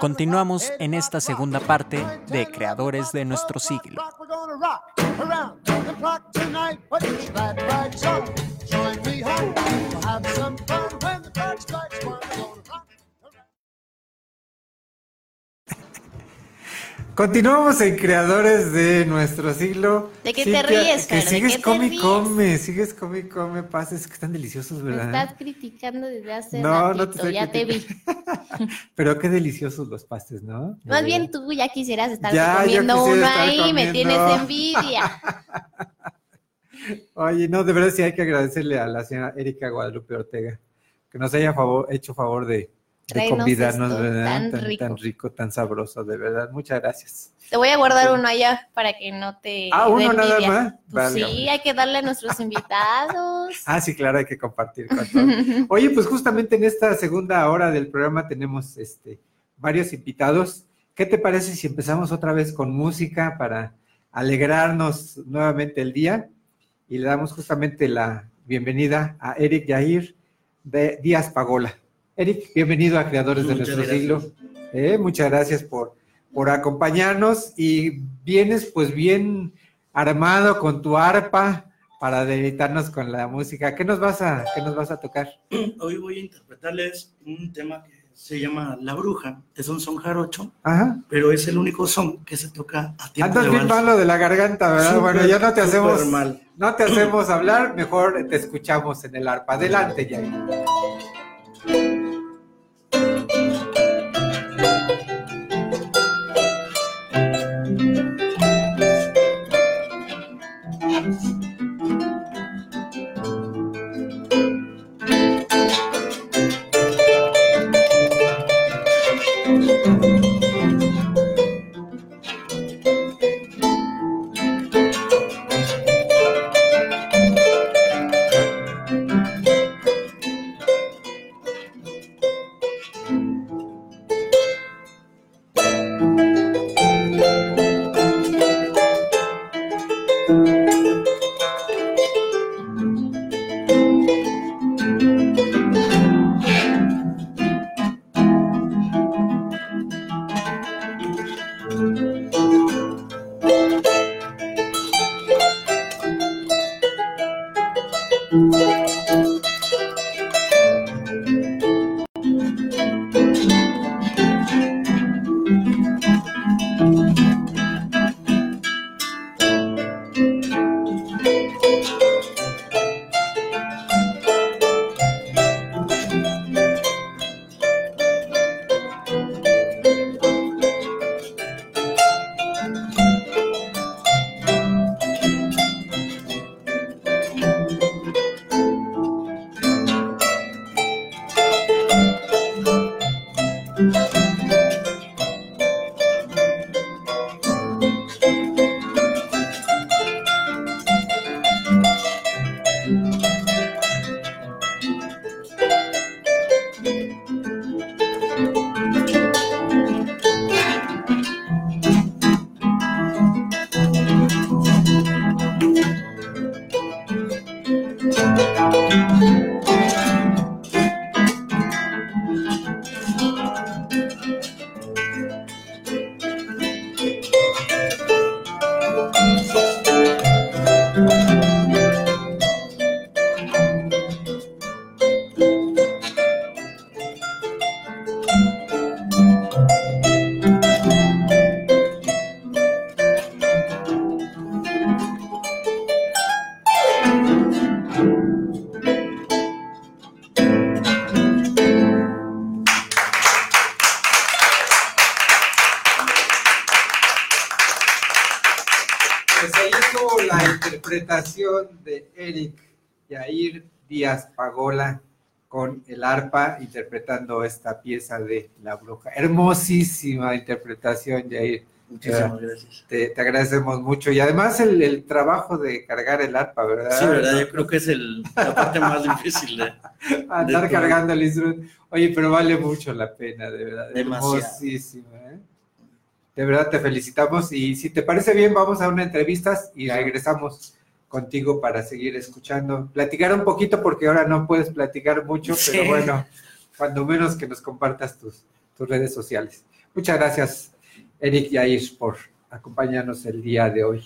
Continuamos en esta segunda parte de Creadores de nuestro siglo. Continuamos en Creadores de nuestro siglo. ¿De qué te ríes, Que? ¿De sigues te come y come, sigues come y come, pases que están deliciosos, Me ¿verdad? estás criticando desde hace No, no te estoy ya te vi. Pero qué deliciosos los pastes, ¿no? De Más bien tú ya quisieras estar Ya, comiendo uno ahí, me tienes envidia. Oye, no, de verdad sí hay que agradecerle a la señora Erika Guadalupe Ortega que nos haya favor, hecho favor de, de convidarnos, esto ¿verdad? tan tan, rico. tan rico, tan sabroso, de verdad. Muchas gracias. Te voy a guardar uno allá para que no te Ah, uno nada más. Pues sí, hay que darle a nuestros invitados. Ah, sí, claro, hay que compartir con todos. Oye, pues justamente en esta segunda hora del programa tenemos este, varios invitados. ¿Qué te parece si empezamos otra vez con música para alegrarnos nuevamente el día? Y le damos justamente la bienvenida a Eric Yair de Díaz Pagola. Eric, bienvenido a Creadores de nuestro gracias. siglo. Eh, muchas gracias por, por acompañarnos y vienes pues bien armado con tu arpa para deleitarnos con la música. ¿Qué nos vas a, qué nos vas a tocar? Hoy voy a interpretarles un tema que se llama La Bruja. Es un son jarocho, Ajá. pero es el único son que se toca a tiempo Andas de bien malo de la garganta, ¿verdad? Bueno, ya no te hacemos mal. no te hacemos hablar, mejor te escuchamos en el arpa. Adelante, Yair. Interpretación de Eric Yair Díaz Pagola con el arpa interpretando esta pieza de La Bruja. Hermosísima interpretación, Yair. Muchísimas gracias. Te, te agradecemos mucho. Y además el, el trabajo de cargar el arpa, ¿verdad? Sí, verdad, yo creo que es el, la parte más difícil de, Andar de cargando el instrumento. Oye, pero vale mucho la pena, de verdad. Demasiado. Hermosísimo, ¿eh? De verdad te felicitamos. Y si te parece bien, vamos a una entrevista y regresamos contigo para seguir escuchando. Platicar un poquito porque ahora no puedes platicar mucho, Sí. pero bueno, cuando menos que nos compartas tus, tus redes sociales. Muchas gracias, Eric Yair, por acompañarnos el día de hoy.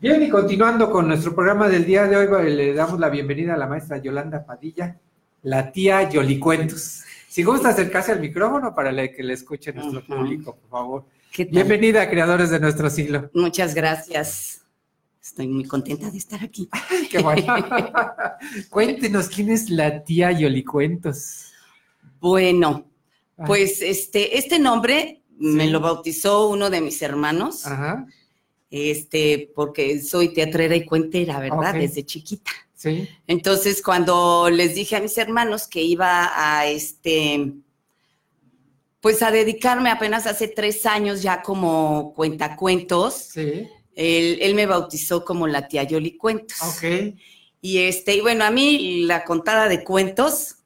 Bien, y continuando con nuestro programa del día de hoy, le damos la bienvenida a la maestra Yolanda Padilla, la tía Yolicuentos. Si gusta acercarse al micrófono para que le escuche nuestro público, por favor. Bienvenida, creadores de nuestro siglo. Muchas gracias. Estoy muy contenta de estar aquí. Qué bueno. Cuéntenos quién es la tía Yolicuentos. Bueno, Ah, pues este, este nombre me lo bautizó uno de mis hermanos, Ajá, este, porque soy teatrera y cuentera, ¿verdad? Desde chiquita. sí. Entonces, cuando les dije a mis hermanos que iba a este, pues a dedicarme apenas hace tres años ya como cuentacuentos, Sí, él, él me bautizó como la tía Yoli Cuentos. ok. Y este, y bueno, a mí la contada de cuentos,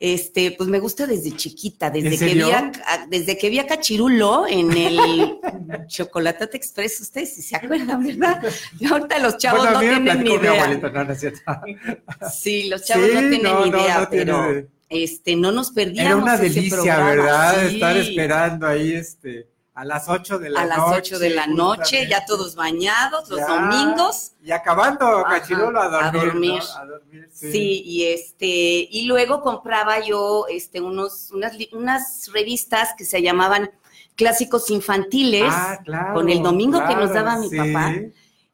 este, pues me gusta desde chiquita, desde que vi a, desde que vi a Cachirulo en el Chocolatate Express, ustedes sí se acuerdan, ¿verdad? Y ahorita los chavos Bueno, no tienen ni idea. abuelita, no, no es cierto. Sí, los chavos Sí, no tienen no, idea, tiene- pero este, no nos perdíamos. Era una ese delicia, programa, ¿verdad? sí. Estar esperando ahí este, a las 8 de la A noche. las 8 de la noche, ya todos bañados, los Ya. domingos. Y acabando, Cachirulo, a a dormir. A dormir, sí. Sí. y este, y luego compraba yo este, unos, unas, unas revistas que se llamaban Clásicos Infantiles, Ah, claro, con el domingo que nos daba mi sí. papá.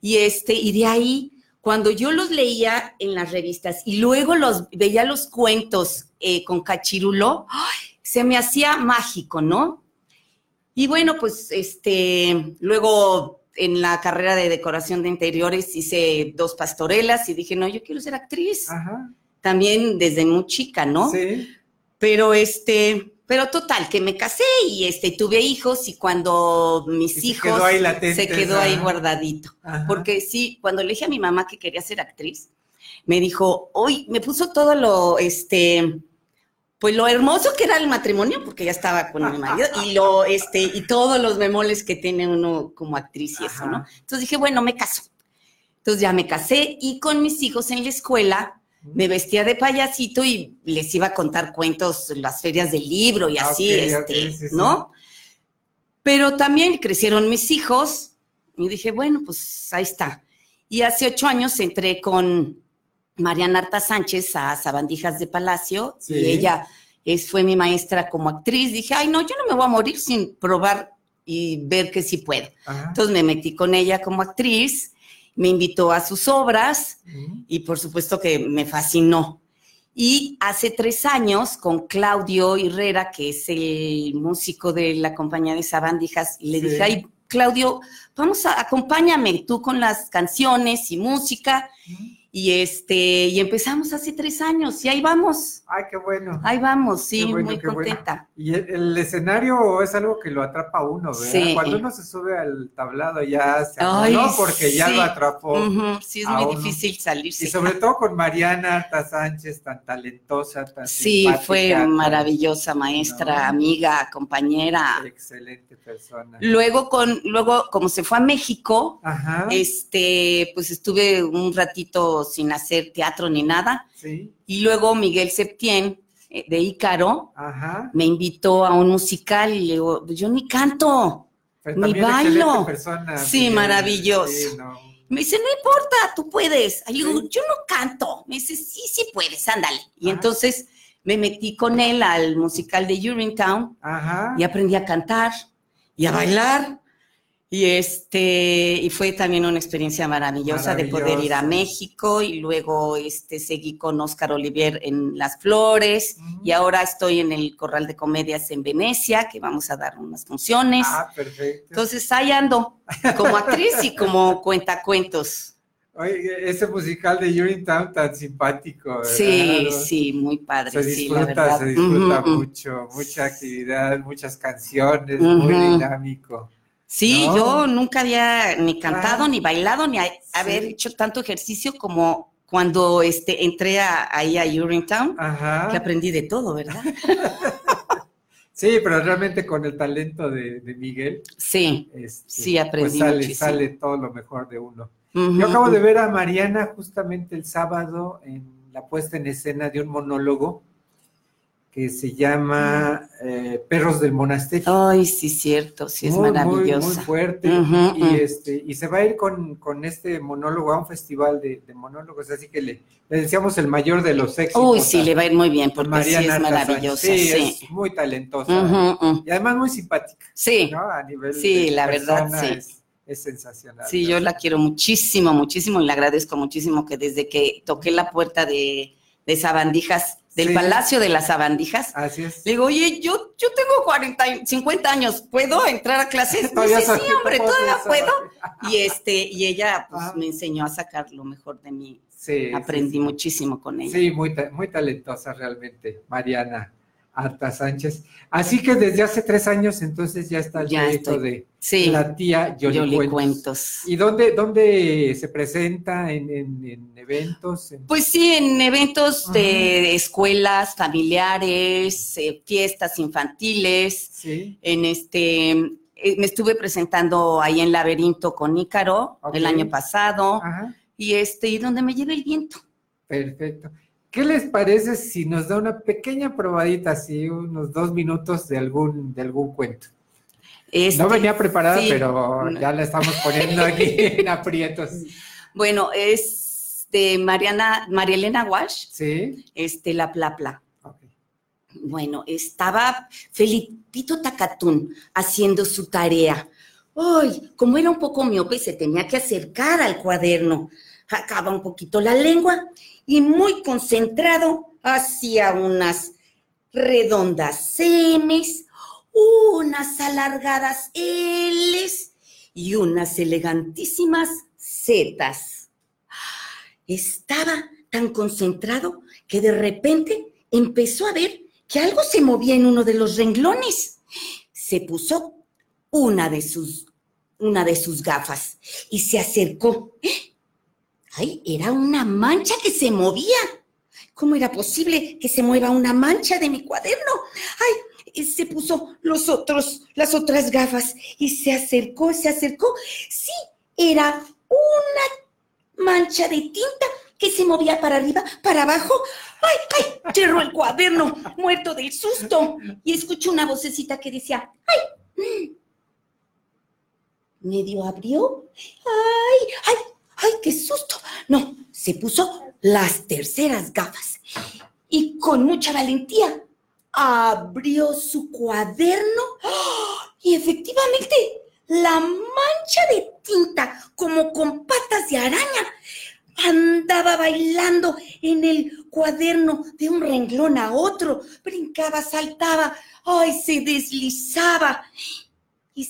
y este, y de ahí, cuando yo los leía en las revistas y luego los veía los cuentos eh, con Cachirulo, ¡ay! se me hacía mágico, ¿no? Y bueno, pues este, luego en la carrera de decoración de interiores hice dos pastorelas y dije, no, yo quiero ser actriz Ajá, también desde muy chica, ¿no? sí. Pero este, pero total, que me casé y este, tuve hijos y cuando mis Y se hijos quedó ahí latente se quedó ahí guardadito. Ajá. Porque sí, cuando le dije a mi mamá que quería ser actriz, me dijo, hoy me puso todo lo, este, pues lo hermoso que era el matrimonio, porque ya estaba con mi marido, y lo, este, y todos los bemoles que tiene uno como actriz y eso. ¿no? Entonces dije, bueno, me caso. Entonces ya me casé y con mis hijos en la escuela me vestía de payasito y les iba a contar cuentos en las ferias del libro y Ah, así, este, sí. ¿no? Pero también crecieron mis hijos y dije, bueno, pues ahí está. Y hace ocho años entré con Mariana Arta Sánchez a Sabandijas de Palacio Sí. y ella es, fue mi maestra como actriz. Dije, ay, no, yo no me voy a morir sin probar y ver que sí puedo. Ajá. Entonces me metí con ella como actriz, me invitó a sus obras Ujú. y por supuesto que me fascinó. Y hace tres años, con Claudio Herrera, que es el músico de la compañía de Sabandijas, le Sí. dije, ay, Claudio, vamos a, acompáñame tú con las canciones y música. Y este, y empezamos hace tres años, y ahí vamos, Ay, qué bueno. ahí vamos, sí, bueno, muy bueno. contenta. Y el, el escenario es algo que lo atrapa a uno, ¿verdad? Sí. Cuando uno se sube al tablado ya se Ay, acabó, porque ya sí. lo atrapó. Ujú, sí, es muy uno. difícil salirse. Y sobre todo con Mariana Arta Sánchez, tan talentosa, tan Sí, fue maravillosa maestra, No. amiga, compañera. Excelente persona. Luego, con, luego, como se fue a México, Ajá. este, pues estuve un ratito sin hacer teatro ni nada. Sí. Y luego Miguel Septién, eh, de Ícaro, Ajá. me invitó a un musical y le digo, "Pues yo ni canto. Pero Ni bailo. persona. Sí, Miguel. maravilloso. Sí, no. Me dice, no importa, tú puedes. Y le digo, Sí. yo no canto. Me dice, sí, sí puedes, ándale. Y Ajá. entonces me metí con él al musical de Urinetown Ajá. y aprendí a cantar y a bailar. Y este, y fue también una experiencia maravillosa, de poder ir a. México y luego este, seguí con Oscar Olivier en Las Flores y ahora estoy en el Corral de Comedias en Venecia, que vamos a dar unas funciones. Ah, perfecto. Entonces ahí ando, como actriz y como cuentacuentos. Oye, ese musical de Urinetown tan simpático. ¿verdad? Sí, sí, muy padre, Se sí, la disfruta, verdad. se disfruta mucho, mucha actividad, muchas canciones, muy dinámico. Sí, ¿No? yo nunca había ni cantado, Ah. ni bailado, ni a- haber hecho tanto ejercicio como cuando este, entré a- ahí a Urinetown, que Ajá. aprendí de todo, ¿verdad? Sí, pero realmente con el talento de, de Miguel, Sí, este, Sí, aprendí pues sale, muchísimo. sale todo lo mejor de uno. Yo acabo de ver a Mariana justamente el sábado en la puesta en escena de un monólogo que se llama eh, Perros del Monasterio. Ay, sí, cierto, sí, es muy, muy, maravillosa. muy fuerte. Y, este, y se va a ir con, con este monólogo a un festival de, de monólogos, así que le, le deseamos el mayor de los éxitos. Uy, sí, a- le va a ir muy bien, porque sí es Arta maravillosa, sí. Sí, es muy talentosa. Y además muy simpática, Sí, ¿no? A nivel Sí, de la verdad, persona sí. Es, es sensacional. sí, yo la quiero muchísimo, muchísimo y le agradezco muchísimo que desde que toqué la puerta de, de Sabandijas, del Sí. Palacio de las Así es. le digo, oye, yo, yo tengo 40, y- 50 años, ¿puedo entrar a clases? Dice, soy- sí, hombre, todavía puedo. Y, este, y ella pues, Ajá. me enseñó a sacar lo mejor de mí. Sí, Aprendí sí, sí. muchísimo con ella. Sí, muy, muy talentosa realmente, Mariana Arta Sánchez. Así que desde hace tres años entonces ya está el Ya proyecto estoy. de la tía Yoli, Yoli Cuentos. Cuentos. ¿Y dónde, dónde se presenta? ¿En, en- en eventos? En- Pues sí, en eventos Ajá. de escuelas, familiares, eh, fiestas infantiles, Sí, en este, eh, me estuve presentando ahí en Laberinto con Ícaro el año pasado, ajá, y este, y donde me lleve el viento. perfecto. ¿Qué les parece si nos da una pequeña probadita, así unos dos minutos de algún, de algún cuento? Este, no venía preparada, sí. pero ya la estamos poniendo aquí en aprietos. Bueno, es de Mariana, María Elena Walsh, Sí, este, La Plapla. ok. Bueno, estaba Felipito Tacatún haciendo su tarea. Ay, como era un poco miope, se tenía que acercar al cuaderno. Sacaba un poquito la lengua y muy concentrado hacía unas redondas M's, unas alargadas L's y unas elegantísimas Z's. Estaba tan concentrado que de repente empezó a ver que algo se movía en uno de los renglones. Se puso una de sus, una de sus gafas y se acercó. ¡Ay! Era una mancha que se movía. ¿Cómo era posible que se mueva una mancha de mi cuaderno? ¡Ay! Y se puso los otros, las otras gafas y se acercó, se acercó. Sí, era una mancha de tinta que se movía para arriba, para abajo. ¡Ay, ay! Cerró el cuaderno, muerto del susto. Y escuchó una vocecita que decía, ¡ay! mm". Medio abrió. ¡Ay, ay, ay, qué susto! No, se puso las terceras gafas. Y con mucha valentía abrió su cuaderno. ¡Ah! Y efectivamente, la mancha de tinta, como con patas de araña, andaba bailando en el cuaderno de un renglón a otro, brincaba, saltaba, ay, se deslizaba. Y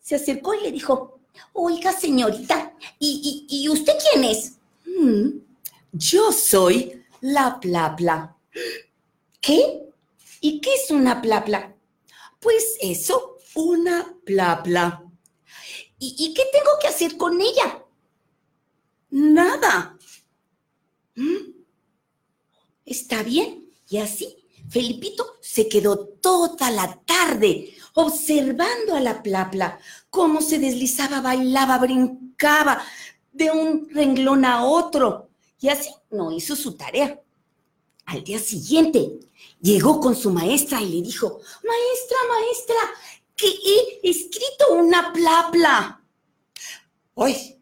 se acercó y le dijo, oiga señorita, ¿y, y- y usted quién es? "Mm, yo soy la plapla. ¿Qué? ¿Y qué es una plapla? Pues eso, una plapla. ¿Y, qué tengo que hacer con ella? Nada. ¿Mm? Está bien. Y así, Felipito se quedó toda la tarde observando a la plapla, cómo se deslizaba, bailaba, brincaba de un renglón a otro. Y así no hizo su tarea. Al día siguiente, llegó con su maestra y le dijo, maestra, maestra, escrito una plapla. ¡Ay!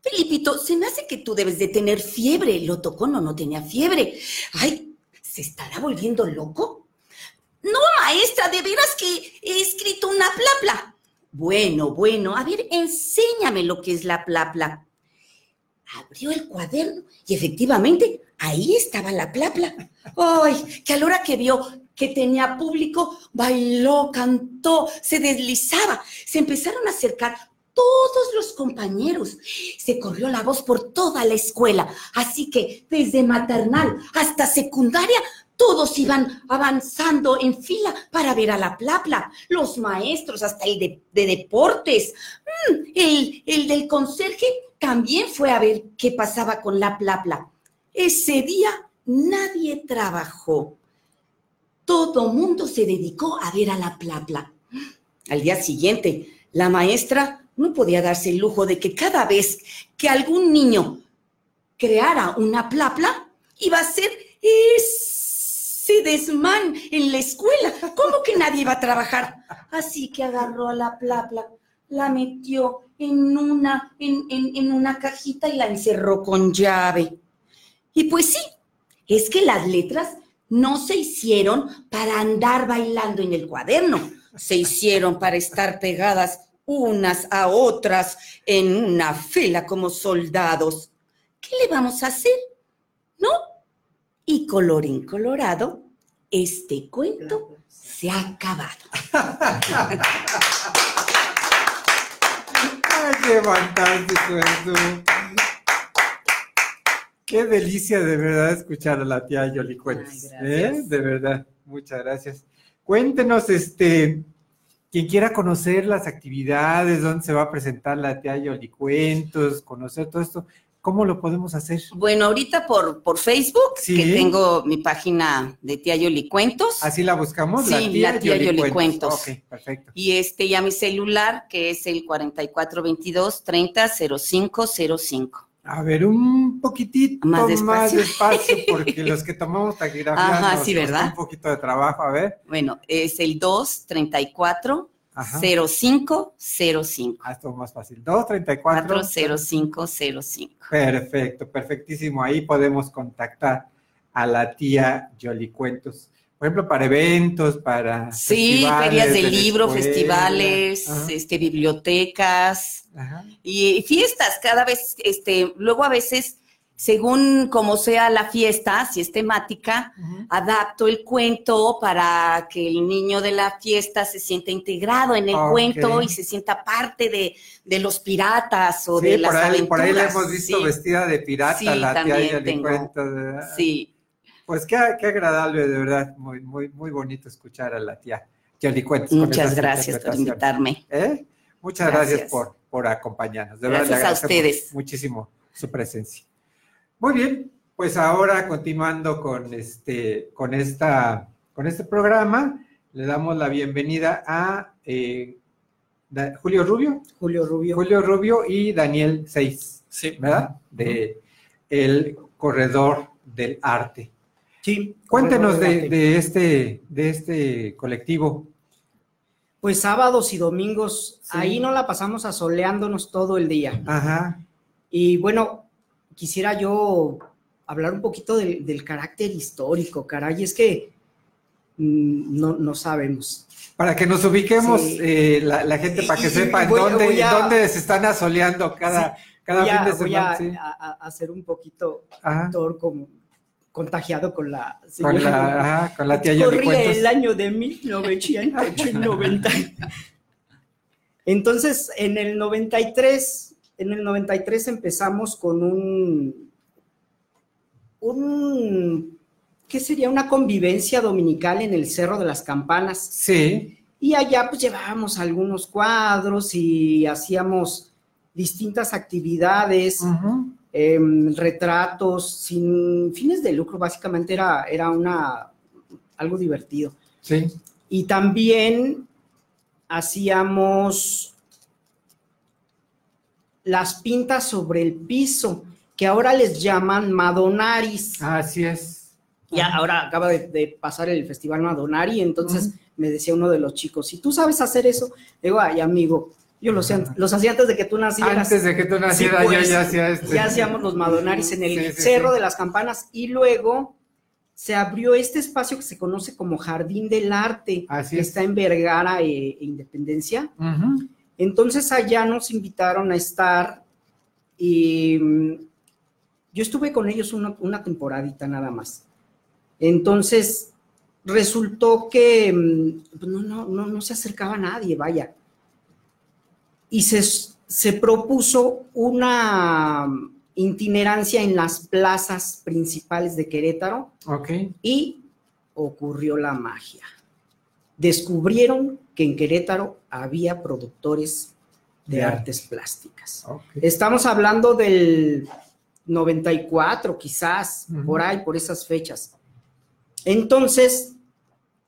Felipito, se me hace que tú debes de tener fiebre. Lo tocó, no, no tenía fiebre. ¡Ay! ¿Se estará volviendo loco? No, maestra, de veras que he escrito una plapla. Bueno, bueno, a ver, enséñame lo que es la plapla. Abrió el cuaderno y efectivamente ahí estaba la plapla. ¡Ay! Que a la hora que vio que tenía público, bailó, cantó, se deslizaba. Se empezaron a acercar todos los compañeros. Se corrió la voz por toda la escuela. Así que desde maternal hasta secundaria, todos iban avanzando en fila para ver a la plapla. Los maestros, hasta el de, de deportes. Mm, el, el del conserje también fue a ver qué pasaba con la plapla. Ese día nadie trabajó. Todo mundo se dedicó a ver a la plapla. Al día siguiente, la maestra no podía darse el lujo de que cada vez que algún niño creara una plapla, iba a ser ese desmán en la escuela. ¿Cómo que nadie iba a trabajar? Así que agarró a la plapla, la metió en una, en, en- en una cajita y la encerró con llave. Y pues sí, es que las letras no se hicieron para andar bailando en el cuaderno, se hicieron para estar pegadas unas a otras en una fila como soldados. ¿Qué le vamos a hacer? ¿No? Y colorín colorado, este cuento se ha acabado. Ay, qué fantástico eso. Qué delicia de verdad escuchar a la tía Yoli Cuentos. Ay, ¿eh? De verdad, muchas gracias. Cuéntenos, este, quien quiera conocer las actividades, dónde se va a presentar la tía Yoli Cuentos, conocer todo esto, ¿cómo lo podemos hacer? Bueno, ahorita por, por Facebook, Sí. que tengo mi página de Tía Yoli Cuentos. ¿Así la buscamos? Sí, la tía Yoli Cuentos. Ok, perfecto. Y este ya mi celular, que es el 4422 300505. A ver, un poquitito Más más despacio. porque los que tomamos taquigrafía Ajá, nos sí, ¿verdad? un poquito de trabajo. A ver. Bueno, es el 234 Ajá. 0505. Ah, esto más fácil. 234. 40505. Perfecto, perfectísimo. Ahí podemos contactar a la tía Yoli Cuentos. Por ejemplo, para eventos, para. Sí, ferias de libro, escuela. festivales, Ajá, este, bibliotecas ajá. y fiestas. Cada vez, este, luego a veces, según como sea la fiesta, si es temática, adapto el cuento para que el niño de la fiesta se sienta integrado en el cuento y se sienta parte de, de los piratas o Sí, de las por, ahí, aventuras. por ahí la hemos visto sí, vestida de pirata, Sí, la tía Yoli tengo. Cuentos. ¿verdad? Sí, Pues qué, qué agradable, de verdad. Muy, muy, muy bonito escuchar a la tía Yoli Cuentos. con muchas gracias por invitarme. ¿Eh? Muchas gracias, Gracias. por, por acompañarnos. De verdad, le Gracias a ustedes. Muchísimo su presencia. Muy bien, pues ahora continuando con este, con esta, con este programa, le damos la bienvenida a eh, Da- Julio Rubio, Julio Rubio. Julio Rubio y Daniel Seis, Sí. ¿verdad? De el corredor del arte. Sí. Cuéntenos de, de este, de este colectivo. Pues sábados y domingos, Sí. ahí no la pasamos asoleándonos todo el día. Ajá. Y bueno, quisiera yo hablar un poquito del, del carácter histórico, caray, es que mm, no, no sabemos. Para que nos ubiquemos, Sí. eh, la, la gente, para que Y- voy- dónde, voy a- dónde se están asoleando cada, cada voy a, fin de voy semana. a- sí. a- a hacer un poquito Ajá. Contagiado con la Con señora. la, ajá, con la tía Corría Cuentos. el año de 1990. Entonces, en el 93, en el 93 empezamos con un, un, ¿qué sería? Una convivencia dominical en el Cerro de las Campanas. Sí, Y allá pues llevábamos algunos cuadros y hacíamos distintas actividades, ujú, em, retratos, sin fines de lucro, básicamente era, era una, algo divertido. sí. Y también hacíamos las pintas sobre el piso, que ahora les llaman Madonaris. Así es. Ya ahora acaba de, de pasar el Festival Madonari, entonces me decía uno de los chicos, si tú sabes hacer eso, digo, ay amigo, yo los, hacía- los hacía antes de que tú nacieras. Antes de que tú nacieras, pues, yo ya hacía este. Ya hacíamos los Madonaris en el Sí, sí, Cerro de las Campanas y luego se abrió este espacio que se conoce como Jardín del Arte, Así que es. está en Vergara e, e Independencia. Entonces allá nos invitaron a estar y mm, yo estuve con ellos una, una temporadita nada más. Entonces resultó que mm, pues, no, no, no, no se acercaba nadie, vaya. Y se, se propuso una itinerancia en las plazas principales de Querétaro Ok. y ocurrió la magia. Descubrieron que en Querétaro había productores de artes plásticas. Estamos hablando del 94, quizás, Ujú. por ahí, por esas fechas. Entonces,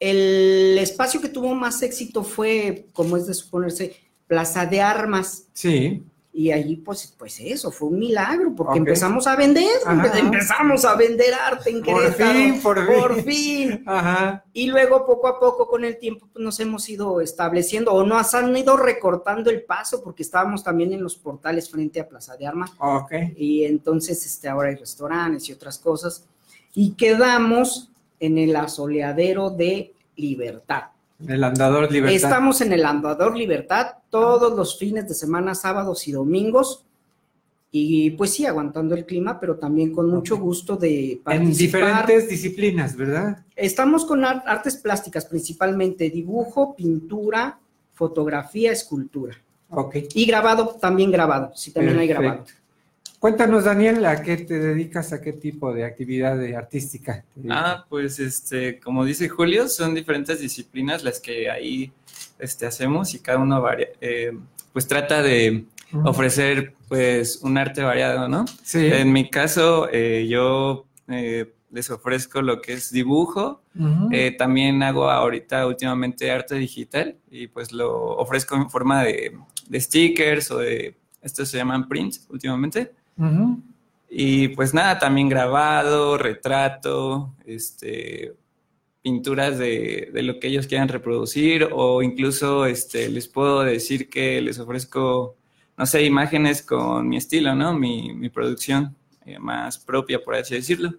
el espacio que tuvo más éxito fue, como es de suponerse, Plaza de Armas. Sí. Y allí, pues, pues eso, fue un milagro, porque empezamos a vender, Ajá. empezamos a vender arte en Por Querétaro. fin, por fin. Por fin. Ajá. Y luego, poco a poco, con el tiempo, pues, nos hemos ido estableciendo o nos han ido recortando el paso, porque estábamos también en los portales frente a Plaza de Armas. Ok. Y entonces, este, ahora hay restaurantes y otras cosas. Y quedamos en el asoleadero de Libertad. El andador libertad. Estamos en el Andador Libertad todos los fines de semana, sábados y domingos. Y pues sí, aguantando el clima, pero también con mucho gusto de en participar. diferentes disciplinas, ¿verdad? Estamos con ar- artes plásticas, principalmente dibujo, pintura, fotografía, escultura. Ok. Y grabado, también grabado. Sí, también hay grabado. Cuéntanos, Daniel, ¿a qué te dedicas? ¿A qué tipo de actividad de artística? Ah, pues este, como dice Julio, son diferentes disciplinas las que ahí este, hacemos y cada uno varia- eh, pues trata de ofrecer pues un arte variado, ¿no? Sí. En mi caso, eh, yo eh, les ofrezco lo que es dibujo, eh, también hago ahorita últimamente arte digital y pues lo ofrezco en forma de, de stickers o de, estos se llaman prints últimamente. Y pues nada, también grabado, retrato, este, pinturas de, de lo que ellos quieran reproducir o incluso este, les puedo decir que les ofrezco, no sé, imágenes con mi estilo, ¿no? Mi, mi producción eh, más propia, por así decirlo.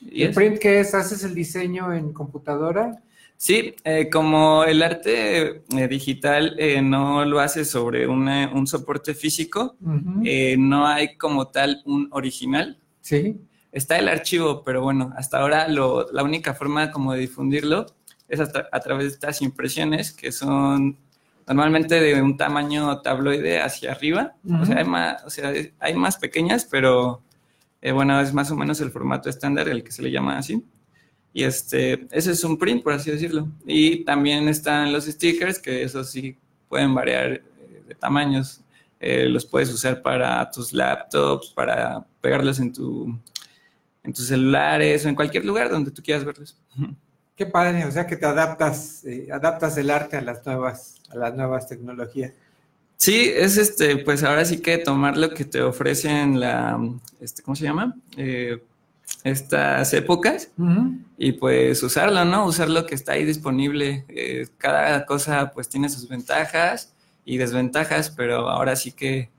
Y ¿El print qué es? ¿Haces el diseño en computadora? Sí, eh, como el arte eh, digital eh, no lo hace sobre una- un soporte físico, eh, no hay como tal un original. Sí. Está el archivo, pero bueno, hasta ahora lo- la única forma como de difundirlo es a, tra- a través de estas impresiones que son normalmente de un tamaño tabloide hacia arriba. O sea, hay más, o sea, hay más pequeñas, pero eh, bueno, es más o menos el formato estándar, el que se le llama así. Y este, ese es un print, por así decirlo. Y también están los stickers, que esos sí pueden variar eh, de tamaños. Eh, los puedes usar para tus laptops, para pegarlos en tu en tus celulares o en cualquier lugar donde tú quieras verlos. Qué padre, o sea que te adaptas, eh, adaptas el arte a las nuevas, a las nuevas tecnologías. Sí, es este, pues ahora sí que tomar lo que te ofrecen la, este, ¿cómo se llama? Eh, estas épocas y pues usarlo, ¿no? Usar lo que está ahí disponible. Eh, cada cosa pues tiene sus ventajas y desventajas, pero ahora sí que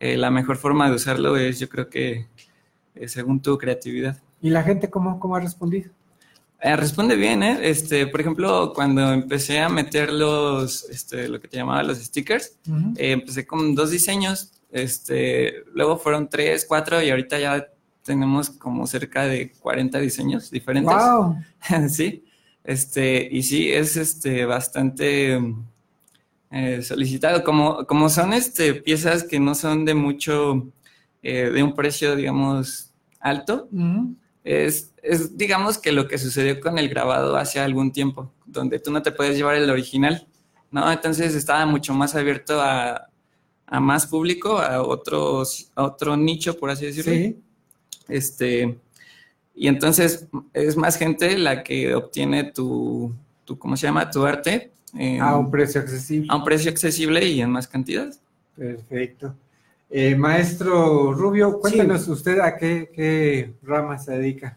eh, la mejor forma de usarlo es yo creo que eh, según tu creatividad. ¿Y la gente cómo, cómo ha respondido? Responde bien, ¿eh? Este, por ejemplo, cuando empecé a meter los, este, lo que te llamaba los stickers, empecé con dos diseños, este, luego fueron tres, cuatro y ahorita ya tenemos como cerca de 40 diseños diferentes. Wow. sí, este, y sí, es este, bastante eh, solicitado. Como, como son este, piezas que no son de mucho, eh, de un precio, digamos, alto, es, es, digamos, que lo que sucedió con el grabado hace algún tiempo, donde tú no te puedes llevar el original, ¿no? Entonces estaba mucho más abierto a, a más público, a, otros, a otro nicho, por así decirlo. Sí. Este, y entonces es más gente la que obtiene tu, tu ¿cómo se llama? Tu arte en- A un precio accesible. a un precio accesible y en más cantidad. Perfecto. Eh, maestro Rubio, cuéntanos usted a qué, qué rama se dedica.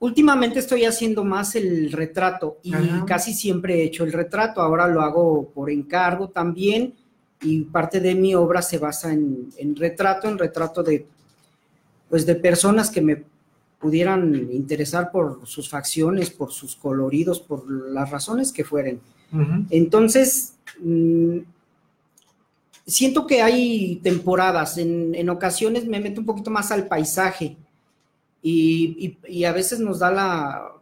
Últimamente estoy haciendo más el retrato y Ajá. casi siempre he hecho el retrato. Ahora lo hago por encargo también y parte de mi obra se basa en, en retrato, en retrato de, pues de personas que me pudieran interesar por sus facciones, por sus coloridos, por las razones que fueren. Entonces, mm, siento que hay temporadas, en, en ocasiones me meto un poquito más al paisaje y, y- y a veces nos da la,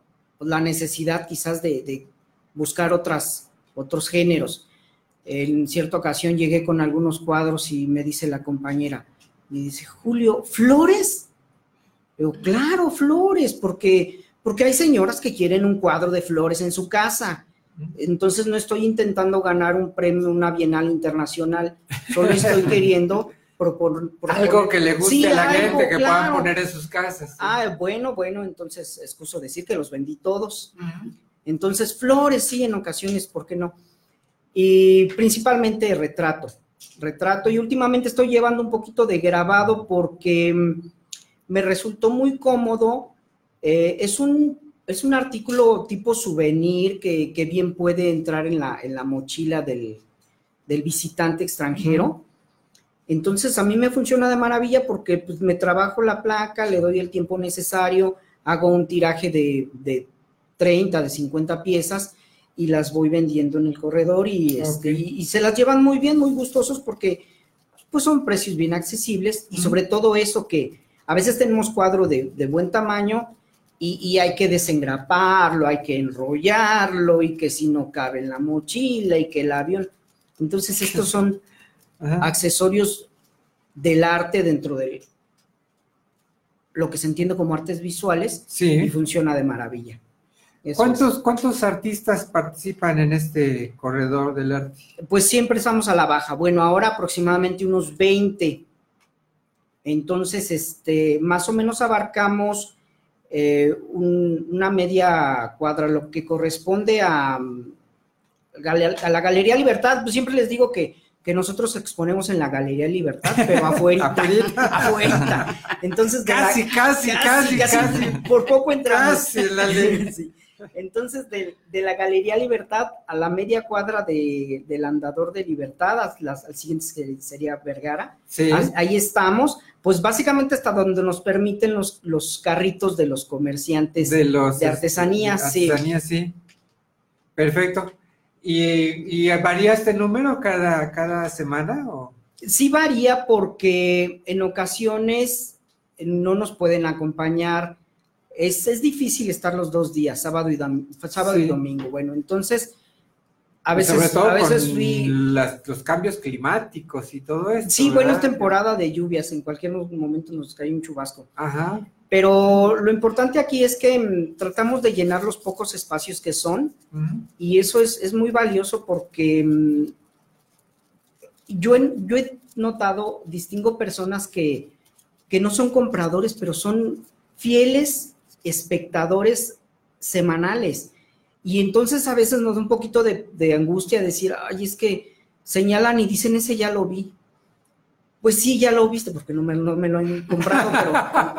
la necesidad quizás de, de buscar otras, otros géneros. En cierta ocasión llegué con algunos cuadros y me dice la compañera, me dice, Julio, ¿flores? Yo, claro, flores, porque, porque hay señoras que quieren un cuadro de flores en su casa. Entonces no estoy intentando ganar un premio, una bienal internacional, solo estoy queriendo proponer- Algo que le guste Sí, a la algo, gente, que puedan poner en sus casas. sí. Ah, bueno, bueno, entonces excuso decir que los vendí todos. Entonces, flores, sí, en ocasiones, ¿por qué no? y principalmente retrato, retrato. Y últimamente estoy llevando un poquito de grabado porque mm, me resultó muy cómodo. Eh, es, un, es un artículo tipo souvenir que, que bien puede entrar en la, en la mochila del, del visitante extranjero. Entonces a mí me funciona de maravilla porque pues, me trabajo la placa, le doy el tiempo necesario, hago un tiraje de, de 30, de 50 piezas y las voy vendiendo en el corredor y, este, y, y se las llevan muy bien, muy gustosos porque pues son precios bien accesibles y sobre todo eso que a veces tenemos cuadro de, de buen tamaño y, y hay que desengraparlo, hay que enrollarlo y que si no cabe en la mochila y que el avión. Entonces estos son Ajá. accesorios del arte dentro de lo que se entiende como artes visuales y Sí. funciona de maravilla. Eso ¿Cuántos, ¿Cuántos artistas participan en este corredor del arte? es. Pues siempre estamos a la baja. Bueno, ahora aproximadamente unos 20. Entonces, este, más o menos abarcamos eh, un- una media cuadra, lo que corresponde a, la Galería Libertad. Pues siempre les digo que, que nosotros exponemos en la Galería Libertad, pero afuera. Afuera. Entonces, de la- Casi, casi, casi, casi. Por poco entramos. Casi, la ley. Sí. Entonces, de, de la Galería Libertad a la media cuadra de- del Andador de Libertad, a las- al siguiente se- sería Vergara, Sí. Ah- ahí estamos, pues básicamente hasta donde nos permiten los, los carritos de los comerciantes. de los de artesanía, sí. artesanía, sí. Perfecto. ¿Y, y varía este número cada, cada semana? O? Sí varía porque en ocasiones no nos pueden acompañar. Es, es difícil estar los dos días, sábado y, sábado y domingo. Bueno, entonces, a Y veces, sobre todo a veces con fui- las- los cambios climáticos y todo eso. Sí, bueno, es temporada de lluvias, en cualquier momento nos cae un chubasco. Ajá. Pero lo importante aquí es que mm, tratamos de llenar los pocos espacios que son y eso es, es muy valioso porque mm, yo, yo he notado, distingo personas que, que no son compradores, pero son fieles espectadores semanales. Y entonces a veces nos da un poquito de, de angustia decir, ay, es que señalan y dicen, ese ya lo vi. Pues sí, ya lo viste, porque no me, no me lo han comprado, pero,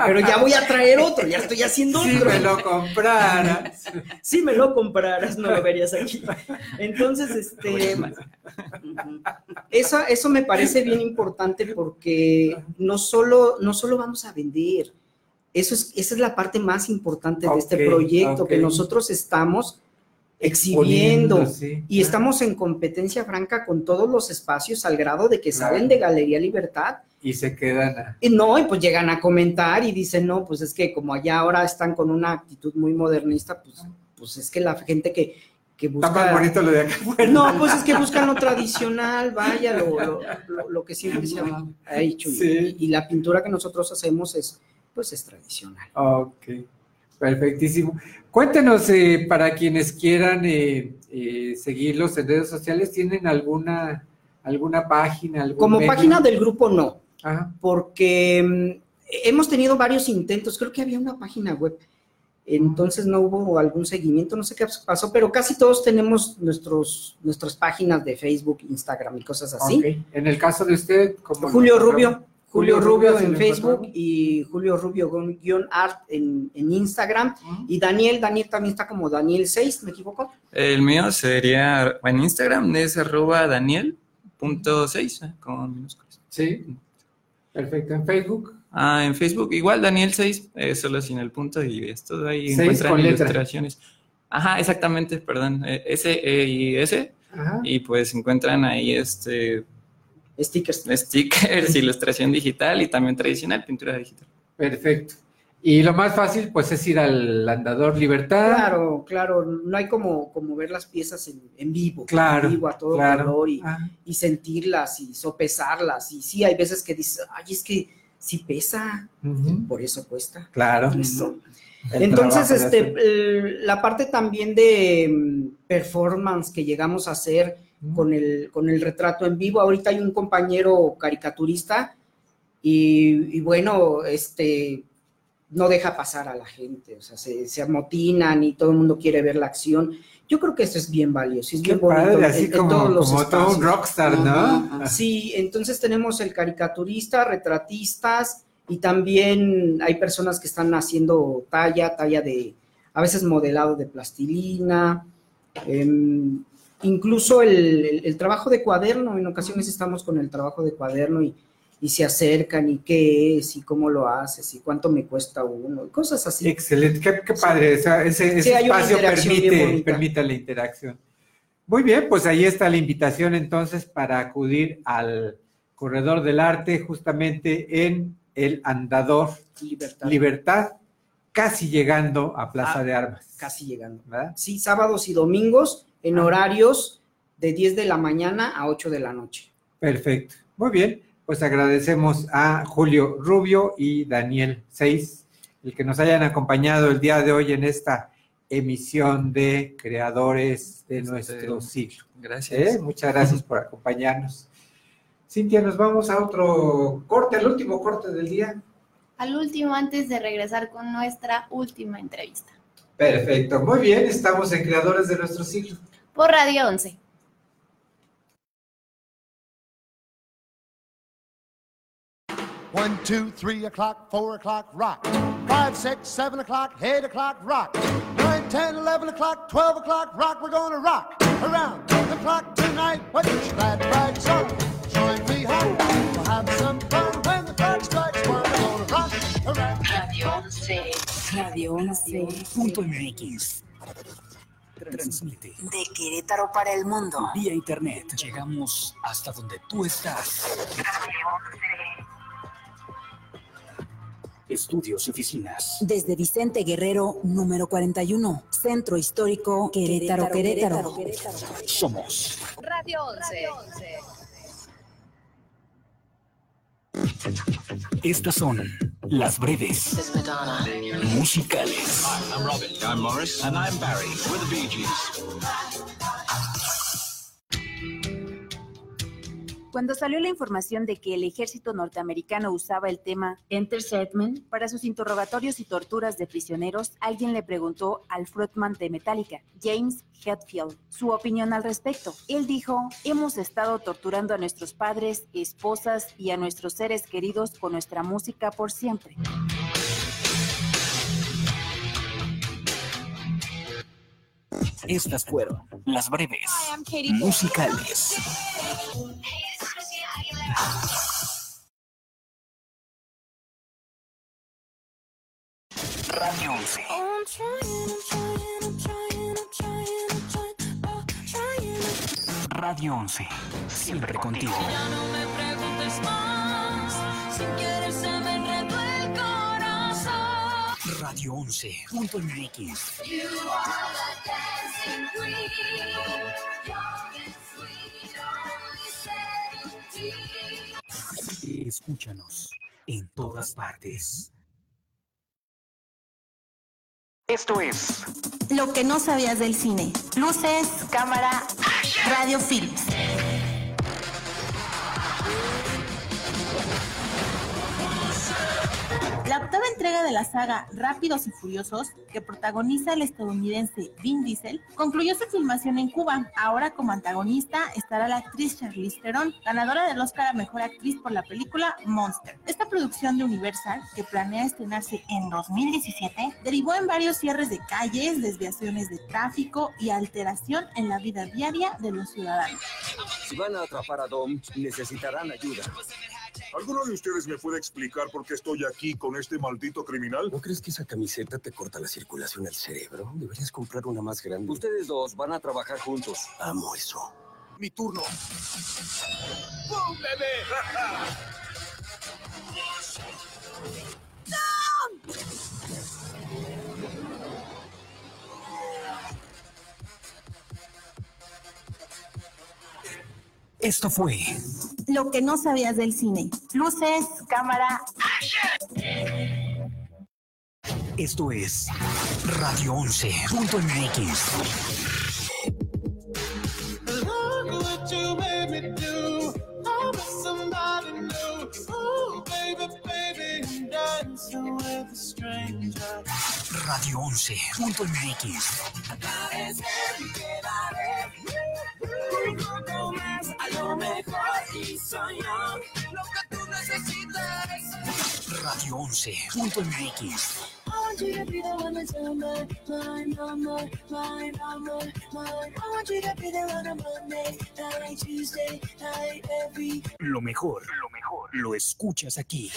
pero ya voy a traer otro, ya estoy haciendo Si otro. me lo compraras. Si me lo compraras, no lo verías aquí. Entonces, este, eso, eso me parece bien importante porque no solo, no solo vamos a vender, eso es, esa es la parte más importante de este proyecto, que nosotros estamos exhibiendo sí. y estamos en competencia franca con todos los espacios al grado de que salen de Galería Libertad Y se quedan. a- y no, y pues llegan a comentar y dicen, no, pues es que como allá ahora están con una actitud muy modernista, pues, pues es que la gente que, que Está busca... más bonito lo de acá afuera. No, pues es que buscan lo tradicional, vaya, lo, lo, lo- lo que siempre se ha ha hecho. Y- Sí. Y, y la pintura que nosotros hacemos es, pues es tradicional. Ok, perfectísimo. Cuéntenos, eh, para quienes quieran eh, eh, seguirlos en redes sociales, ¿tienen alguna, alguna página? Algún Como medio? página del grupo, no, Ajá. porque mm, hemos tenido varios intentos, creo que había una página web, entonces no hubo algún seguimiento, no sé qué pasó, pero casi todos tenemos nuestros, nuestras páginas de Facebook, Instagram y cosas así. En el caso de usted, como Julio Rubio, Julio Rubio ¿se en Facebook y Julio Rubio guión- art en, en Instagram. Y Daniel, Daniel también está como Daniel 6, ¿me equivoco? El mío sería en Instagram, es arroba daniel.6 eh, con minúsculas. Sí, perfecto. En Facebook, Ah, en Facebook igual Daniel6, eh, solo sin el punto y es todo ahí Seis encuentran con letra. ilustraciones. Ajá, exactamente, perdón, eh, S E y S Ajá. y pues encuentran ahí este Stickers. stickers, ilustración digital y también tradicional, pintura digital. perfecto. Y lo más fácil, pues, es ir al Andador Libertad. Claro, claro, no hay como, como ver las piezas en, en vivo, Claro, en vivo a todo claro. color y, Ah, y sentirlas y sopesarlas. Y sí, hay veces que dices, ay, es que sí pesa, por eso cuesta. Claro. Eso. El Entonces, este, la parte también de mm, performance que llegamos a hacer con el, con el retrato en vivo. Ahorita hay un compañero caricaturista y, y bueno, este no deja pasar a la gente, o sea, se, se amotinan y todo el mundo quiere ver la acción. Yo creo que eso es bien valioso, es Qué bien bonito padre, en- así en como, todos los como todo un rockstar, ¿no? Sí, entonces tenemos el caricaturista, retratistas y también hay personas que están haciendo talla, talla de, a veces modelado de plastilina, em, incluso el, el- el trabajo de cuaderno, en ocasiones estamos con el trabajo de cuaderno y, y se acercan y qué es y cómo lo haces y cuánto me cuesta uno, y cosas así. Excelente, qué, qué padre, o sea, ese, Sí, espacio permite, permite la interacción. Muy bien, pues ahí está la invitación entonces para acudir al Corredor del Arte justamente en el Andador Libertad, Libertad, casi llegando a Plaza Ah, de Armas. casi llegando. ¿verdad? Sí, sábados y domingos en horarios de 10 de la mañana a 8 de la noche. Perfecto. Muy bien, pues agradecemos a Julio Rubio y Daniel Seis el que nos hayan acompañado el día de hoy en esta emisión de Creadores de Este, nuestro siglo. Gracias. ¿Eh? Muchas gracias por acompañarnos. Cintia, nos vamos a otro corte, el último corte del día. Al último, antes de regresar con nuestra última entrevista. Perfecto, muy bien, estamos en Creadores de nuestro siglo. Por Radio 11. One, two, three o'clock, four o'clock, rock. Five, six, seven o'clock, eight o'clock, rock. Nine, ten, eleven o'clock, twelve o'clock, rock. We're gonna rock around the clock tonight. What you glad right song? Join me home. We'll have some fun when the clock strikes one. We're gonna rock around. Radio 11. Radio 11. Punto MX. Transmite De Querétaro para el mundo. vía internet. Llegamos hasta donde tú estás. Estudios y oficinas. Desde Vicente Guerrero, número 41, Centro Histórico Querétaro, Querétaro. Somos Radio 11. Estas son las breves musicales. I'm Robin. I'm Morris. And I'm Barry. We're the Bee Gees. Cuando salió la información de que el ejército norteamericano usaba el tema Enter Sandman para sus interrogatorios y torturas de prisioneros, alguien le preguntó al frontman de Metallica, James Hetfield, su opinión al respecto. Él dijo, hemos estado torturando a nuestros padres, esposas y a nuestros seres queridos con nuestra música por siempre. Estas fueron las breves musicales. Radio 11. Radio 11. Siempre contigo. no me preguntes más, si quieres se me enredó el corazón. Radio 11. Punto MX. You are the dancing queen, Escúchanos en todas partes. Esto es Lo que no sabías del cine. Luces, cámara, radio films. La octava entrega de la saga Rápidos y Furiosos, que protagoniza el estadounidense Vin Diesel, concluyó su filmación en Cuba. Ahora como antagonista estará la actriz Charlize Theron, ganadora del Oscar a Mejor Actriz por la película Monster. Esta producción de Universal, que planea estrenarse en 2017, derivó en varios cierres de calles, desviaciones de tráfico y alteración en la vida diaria de los ciudadanos. Si van a atrapar a Dom, necesitarán ayuda. ¿Alguno de ustedes me puede explicar por qué estoy aquí con este maldito criminal? ¿No crees que esa camiseta te corta la circulación al cerebro? Deberías comprar una más grande. Ustedes dos van a trabajar juntos. Amo eso. Mi turno. ¡Bum, bebé! Esto fue Lo que no sabías del cine. Luces, cámara. Esto es Radio 11.mx. Radio 11.mx. Radio 11.mx. I want Lo mejor, lo mejor, lo escuchas aquí.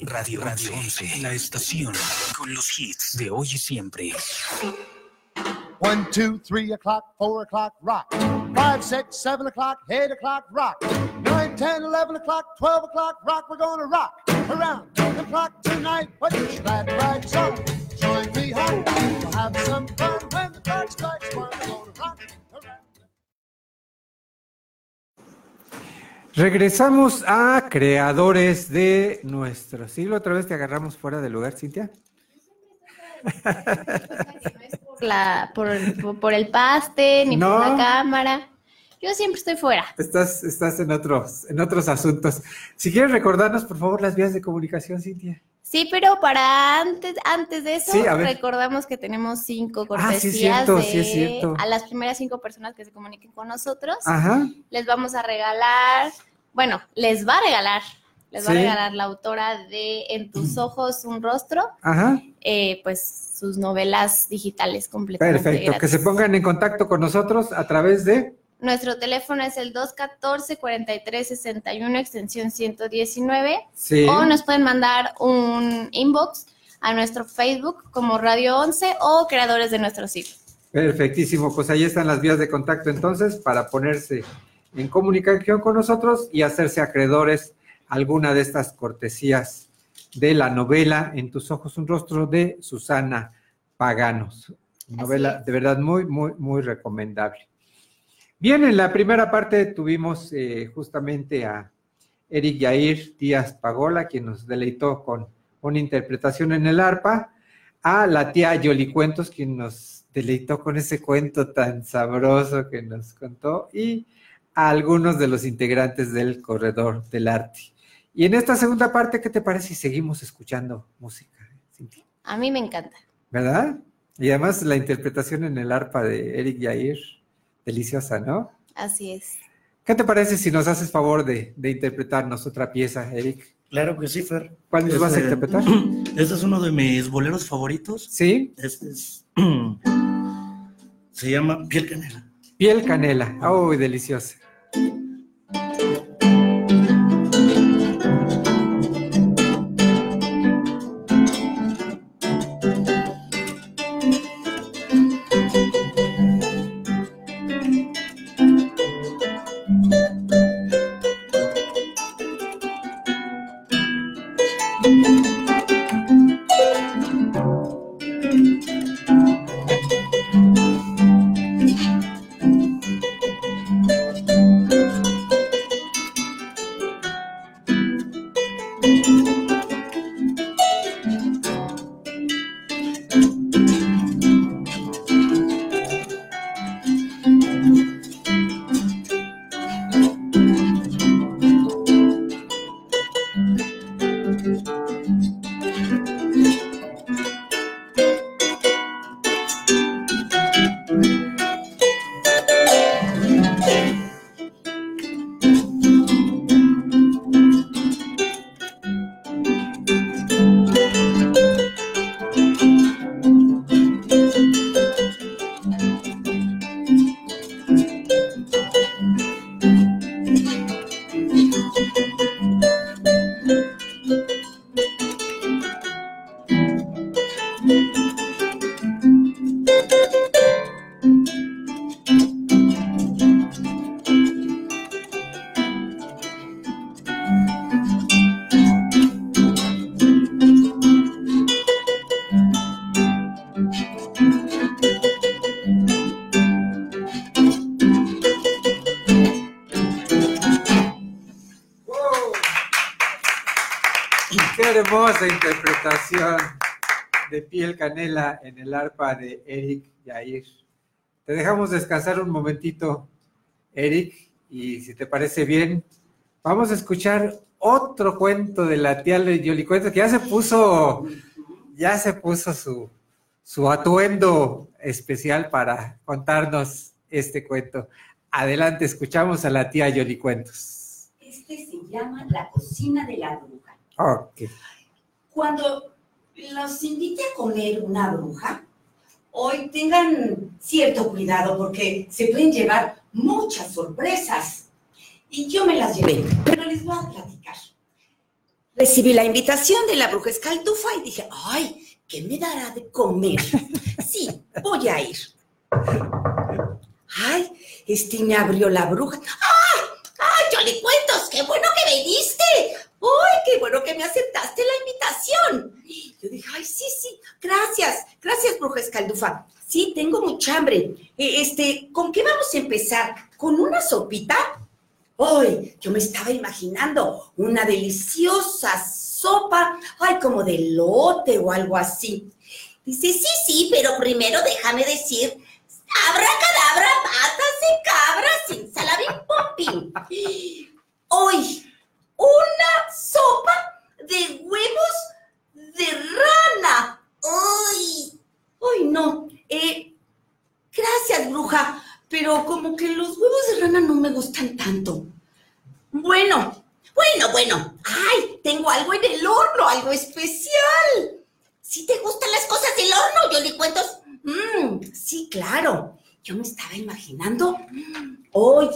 Radio Radio 11, la estación con los hits de hoy y siempre. One, two, three o'clock, four o'clock, rock. Five, six, seven o'clock, eight o'clock, rock. Nine, ten, eleven o'clock, twelve o'clock, rock. We're gonna rock around the clock tonight. Put your glad rags on. Join me. We'll have some fun when the clock strikes one. We're gonna rock around. Regresamos a creadores de nuestro siglo. Otra vez te agarramos fuera del lugar, Cintia. Por, la, por, por- por el paste, ni No. por la cámara. Yo siempre estoy fuera. Estás, estás en otros, en otros asuntos. Si quieres recordarnos, por favor, las vías de comunicación, Cintia. Sí, pero para antes, antes de eso, Sí, recordamos que tenemos cinco Ah, sí es cortesías cierto, de- sí a las primeras cinco personas que se comuniquen con nosotros. Ajá. Les vamos a regalar, bueno, les va a regalar, les va a regalar la autora de En tus ojos un rostro, Ajá. eh, pues sus novelas digitales completamente Perfecto. Que se pongan en contacto con nosotros a través de. Nuestro teléfono es el 214-4361, extensión 119. Sí. O nos pueden mandar un inbox a nuestro Facebook como Radio 11 o creadores de nuestro sitio. Perfectísimo. Pues ahí están las vías de contacto entonces para ponerse en comunicación con nosotros y hacerse acreedores a alguna de estas cortesías de la novela En tus ojos un rostro de Susana Paganos. Novela de verdad muy, muy, muy recomendable. Bien, en la primera parte tuvimos eh, justamente a Eric Yair Díaz Pagola, quien nos deleitó con una interpretación en el arpa, a la tía Yoli Cuentos, quien nos deleitó con ese cuento tan sabroso que nos contó, y a algunos de los integrantes del Corredor del Arte. Y en esta segunda parte, ¿qué te parece si seguimos escuchando música? Cintia? A mí me encanta. ¿Verdad? Y además la interpretación en el arpa de Eric Yair, deliciosa, ¿no? Así es. ¿Qué te parece si nos haces favor de, de interpretarnos otra pieza, Eric? Claro que sí, Fer. ¿Cuál nos vas a Este- interpretar? Este es uno de mis boleros favoritos. Sí. Este es. Se llama Piel Canela. Piel canela. ¡Uy, deliciosa! En el arpa de Eric Yair. Te dejamos descansar un momentito, Eric, y si te parece bien, vamos a escuchar otro cuento de la tía de Yoli Cuentos, que ya se puso, ya se puso su, su atuendo especial para contarnos este cuento. Adelante, escuchamos a la tía Yoli Cuentos. Este se llama La cocina de la bruja. Ok. Cuando los invite a comer una bruja, hoy tengan cierto cuidado porque se pueden llevar muchas sorpresas. Y yo me las llevé, pero les voy a platicar. Recibí la invitación de la bruja escaldufa y dije, ay, ¿qué me dará de comer? Sí, voy a ir. Ay, este me abrió la bruja. ¡Ay! ¡Ay, Jolly Cuentos! ¡Qué bueno que viniste! ¡Ay, qué bueno que me aceptaste la invitación! Yo dije, ay, sí, sí, gracias, gracias, bruja escaldufa. Sí, tengo mucha hambre. Eh, Este, ¿con qué vamos a empezar? ¿Con una sopita? Ay, yo me estaba imaginando una deliciosa sopa, ay, como de lote o algo así. Dice, sí, sí, pero primero déjame decir, abracadabra, patas de cabra, sin salabim pompín. Hoy, una sopa de huevos de rana. ¡Ay! ¡Ay, no! Eh, gracias, bruja, pero como que los huevos de rana no me gustan tanto. Bueno, bueno, bueno. ¡Ay! Tengo algo en el horno, algo especial. ¿Sí te gustan las cosas del horno, Yoli Cuentos? Mm, sí, claro. Yo me estaba imaginando mm, hoy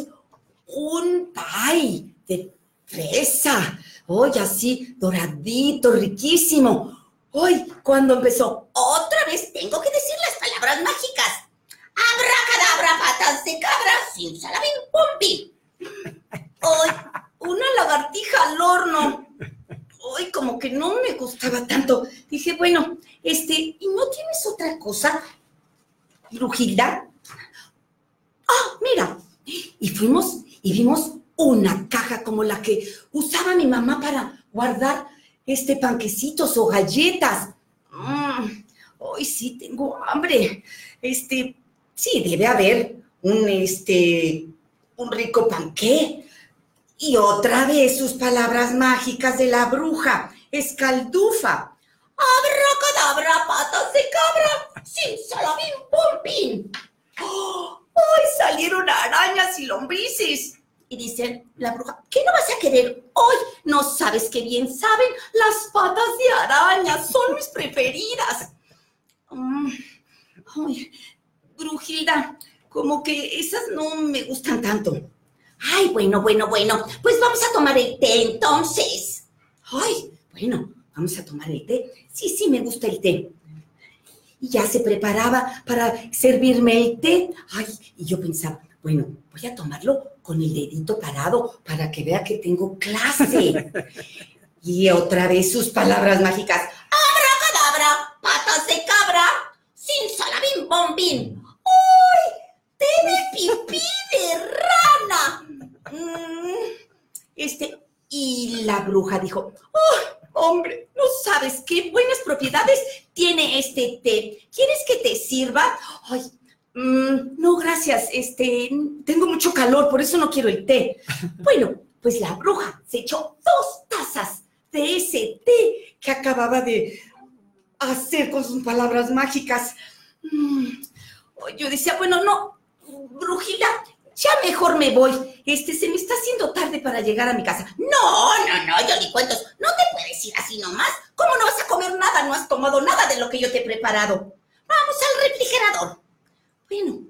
un pie de fresa. Hoy así, doradito, riquísimo. Hoy, cuando empezó, otra vez tengo que decir las palabras mágicas. Abracadabra, patas de cabra, sin salabín, pompi. Hoy, una lagartija al horno. Hoy, como que no me gustaba tanto. Dije, bueno, este, ¿y no tienes otra cosa, Brujilda? Ah, mira. Y fuimos y vimos una caja como la que usaba mi mamá para guardar este panquecitos o galletas. Mm, Hoy sí tengo hambre. Este, sí, debe haber un, este, un rico panqué. Y otra vez sus palabras mágicas de la bruja, escaldufa. Abracadabra, patas de cabra, sin salabín, pompín. ¡Oh! ¡Ay, salieron arañas y lombrices! Y dice la bruja, ¿qué no vas a querer hoy? No sabes qué bien saben las patas de araña, son mis preferidas. Mm, ay, Brujilda, como que esas no me gustan tanto. Ay, bueno, bueno, bueno, pues vamos a tomar el té entonces. Ay, bueno, vamos a tomar el té. Sí, sí, me gusta el té. Y ya se preparaba para servirme el té. Ay, y yo pensaba, bueno, voy a tomarlo con el dedito parado para que vea que tengo clase. Y otra vez sus palabras mágicas. Abracadabra, patas de cabra, sin salabín bombín. ¡Uy! ¡Té de pipí de rana! Mm, Este, y la bruja dijo, ¡Oh, hombre! No sabes qué buenas propiedades tiene este té. ¿Quieres que te sirva? Ay, mm, no, gracias. Este, tengo mucho calor, por eso no quiero el té. Bueno, pues la bruja se echó dos tazas de ese té que acababa de hacer con sus palabras mágicas. Mm, Yo decía, bueno, no, brujita, ya mejor me voy. Este, se me está haciendo tarde para llegar a mi casa. No, no, no, yo ni cuentos. No te puedes ir así nomás. ¿Cómo no vas a comer nada? No has tomado nada de lo que yo te he preparado. Vamos al refrigerador. Bueno,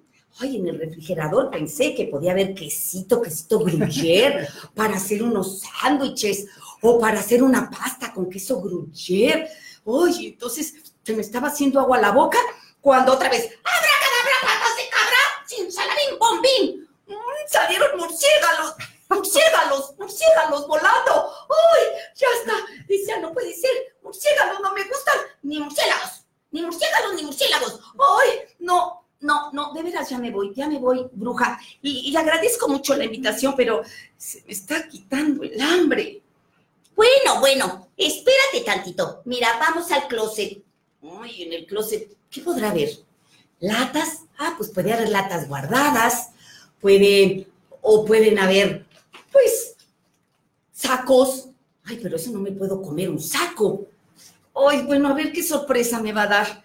ay, en el refrigerador pensé que podía haber quesito, quesito gruyère para hacer unos sándwiches o para hacer una pasta con queso gruyère. Oye, entonces se me estaba haciendo agua a la boca cuando otra vez, ¡abracadabra, patas de cabra! ¡Sin salabín, bombín! Mm, salieron murciélagos, murciélagos, murciélagos volando. ¡Uy! Ya está. Dice, "Ah, no puede ser. Murciélagos no me gustan. Ni murciélagos. Ni murciélagos, ni murciélagos. ¡Ay! No, no, no, de veras ya me voy, ya me voy, bruja. Y, y agradezco mucho la invitación, pero se me está quitando el hambre. Bueno, bueno, espérate tantito. Mira, vamos al closet. Ay, en el closet, ¿qué podrá haber? ¿Latas? Ah, pues puede haber latas guardadas. Puede, o pueden haber, pues, sacos. Ay, pero eso no me puedo comer, un saco. Ay, bueno, a ver qué sorpresa me va a dar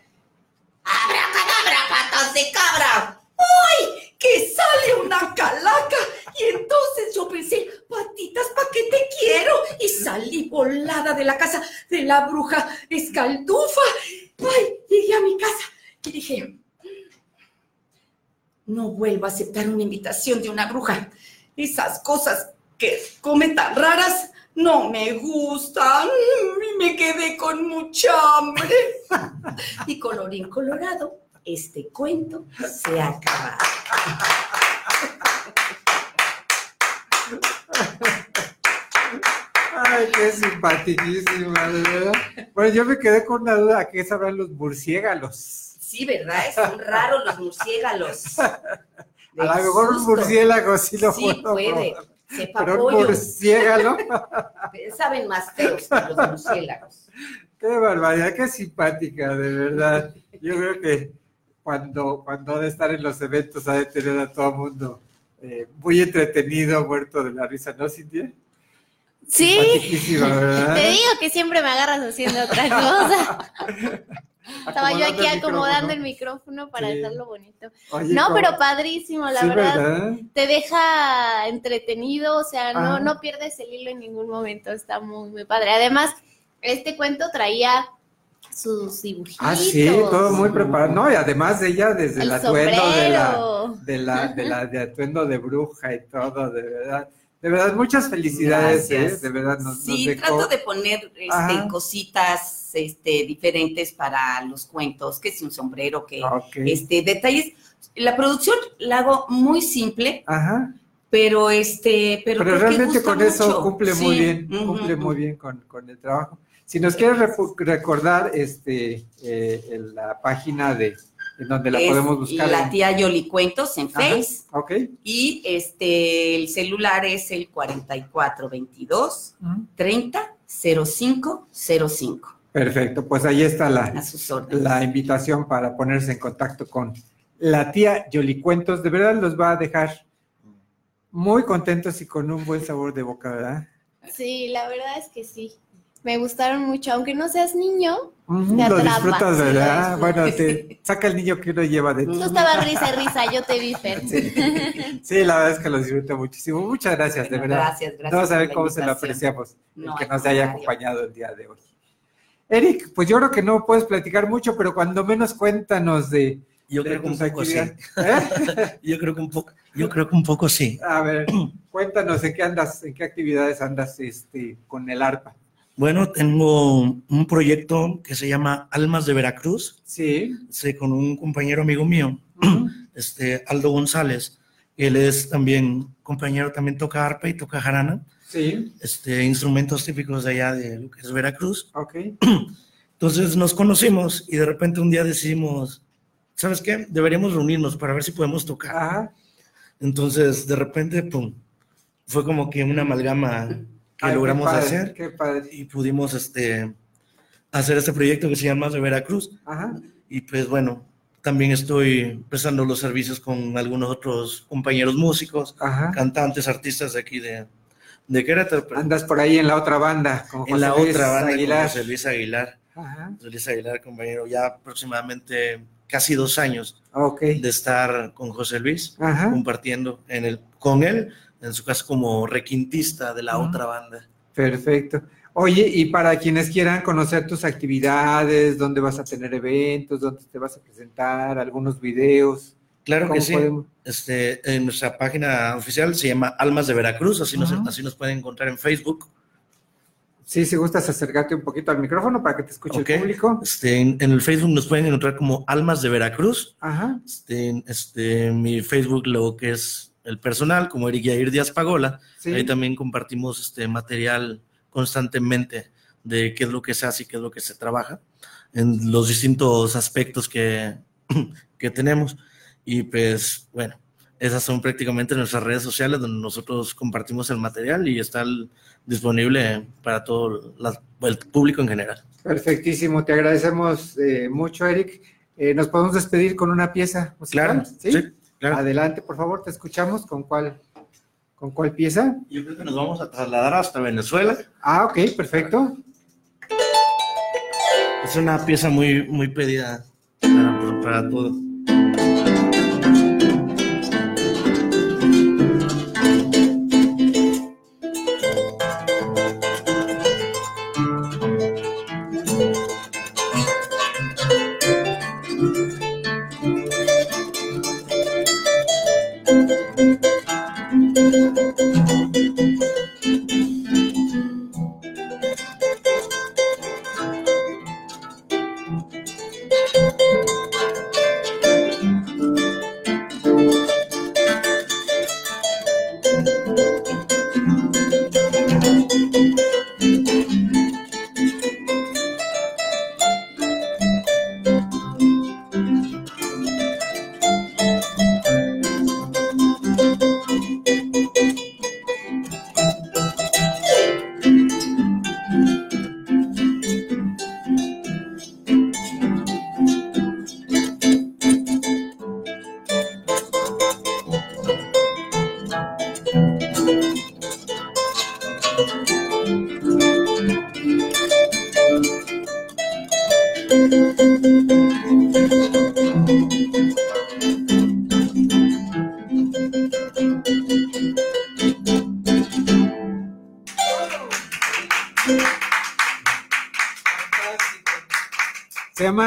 de cabra. ¡Ay! Que sale una calaca. Y entonces yo pensé, patitas, ¿para qué te quiero? Y salí volada de la casa de la bruja escaldufa. ¡Ay! Llegué a mi casa y dije, no vuelvo a aceptar una invitación de una bruja. Esas cosas que come tan raras no me gustan. Y me quedé con mucha hambre. y colorín colorado, este cuento se ha acabado. Ay, qué simpaticísima, de verdad. Bueno, yo me quedé con una duda, ¿qué sabrán los murciélagos? Sí, ¿verdad? Son raros los murciélagos. A lo mejor un murciélago sí lo Sí, puedo puede. probar. Sepa Pero un murciélago, Saben más feos que los murciélagos. qué barbaridad, qué simpática, de verdad. Yo creo que cuando, cuando ha de estar en los eventos ha de tener a todo el mundo eh, muy entretenido, muerto de la risa, ¿no, Cintia? Sí, te digo que siempre me agarras haciendo otra cosa. Estaba yo aquí Acomodando el acomodando micrófono. el micrófono para Sí. dejarlo bonito. Oye, no, ¿cómo? pero padrísimo, la Sí, verdad. ¿verdad? Te deja entretenido, o sea, no, Ajá. no pierdes el hilo en ningún momento, está muy, muy padre. Además, este cuento traía sus dibujitos. Ah, sí, todo muy preparado. No, y además de ella, desde el, El atuendo de la, de la, de la de atuendo de bruja y todo, de verdad. De verdad, muchas felicidades. ¿eh? De verdad, nos, nos Sí, dejó- trato de poner este, cositas este, diferentes para los cuentos, que si un sombrero, que Ok. este, detalles. La producción la hago muy simple, Ajá. pero este, pero, Pero creo que realmente gusta con eso mucho. cumple muy bien, cumple muy bien con, con el trabajo. Si nos quieres recordar este eh, en la página de en donde la Es podemos buscar. La en- tía Yoli Cuentos en Ajá, Face. Ok. Y este, el celular es el 4422 Ujú. 30 05 05. Perfecto, pues ahí está la, la invitación para ponerse en contacto con la tía Yolicuentos. De verdad los va a dejar muy contentos y con un buen sabor de boca, ¿verdad? Sí, la verdad es que sí. Me gustaron mucho, aunque no seas niño, Ujú, te lo atrapa, disfrutas, lo ¿verdad? disfrutas. Bueno, te saca el niño que uno lleva dentro. Tú estabas risa y risa, yo te vi, Fer. Sí, la verdad es que lo disfruto muchísimo. Muchas gracias, de verdad. gracias, gracias No vas a ver cómo se lo apreciamos, el No, que nos haya acompañado el día de hoy. Eric, pues yo creo que no puedes platicar mucho, pero cuando menos cuéntanos de, Yo de creo que un poco sí. ¿Eh? Yo creo que un poco, yo creo que un poco sí. A ver, cuéntanos en qué andas, en qué actividades andas este, con el arpa. Bueno, tengo un proyecto que se llama Almas de Veracruz. Sí. Sí, con un compañero amigo mío, este Aldo González. Él es también compañero, también toca arpa y toca jarana, Sí, este, instrumentos típicos de allá de lo que es Veracruz. ok. Entonces nos conocimos y de repente un día decidimos, ¿sabes qué? Deberíamos reunirnos para ver si podemos tocar. Ajá. Entonces, de repente, pum, fue como que una amalgama que Ay, logramos padre, hacer Qué padre. y pudimos este, hacer este proyecto que se llama de Veracruz. Ajá. Y pues bueno, también estoy prestando los servicios con algunos otros compañeros músicos, Ajá. cantantes, artistas de aquí de, de Querétaro. Andas por ahí en la otra banda, con en la Luis otra banda con Aguilar. José Luis Aguilar. Ajá. José Luis Aguilar, compañero, ya aproximadamente casi dos años de estar con José Luis, Ajá. compartiendo en el, con él, en su caso como requintista de la otra banda. Perfecto. Oye, y para quienes quieran conocer tus actividades, dónde vas a tener eventos, dónde te vas a presentar, algunos videos. Claro que ¿Cómo sí. podemos? Este, en nuestra página oficial se llama Almas de Veracruz, así, nos, así nos pueden encontrar en Facebook. Sí, si gustas acercarte un poquito al micrófono para que te escuche el público. Este, en, en el Facebook nos pueden encontrar como Almas de Veracruz. Ajá. Este, este, mi Facebook, lo que es el personal, como Eric Yair Díaz Pagola. Sí. Ahí también compartimos este material constantemente de qué es lo que se hace y qué es lo que se trabaja en los distintos aspectos que, que tenemos. Y pues, bueno, esas son prácticamente nuestras redes sociales donde nosotros compartimos el material y está el- disponible para todo la- el público en general. Perfectísimo, te agradecemos eh, mucho, Eric. Eh, Nos podemos despedir con una pieza musical. Claro, sí, claro. Adelante, por favor, te escuchamos. ¿Con cuál, con cuál pieza? Yo creo que nos vamos a trasladar hasta Venezuela. Ah, ok, perfecto. Es una pieza muy, muy pedida para, para todo.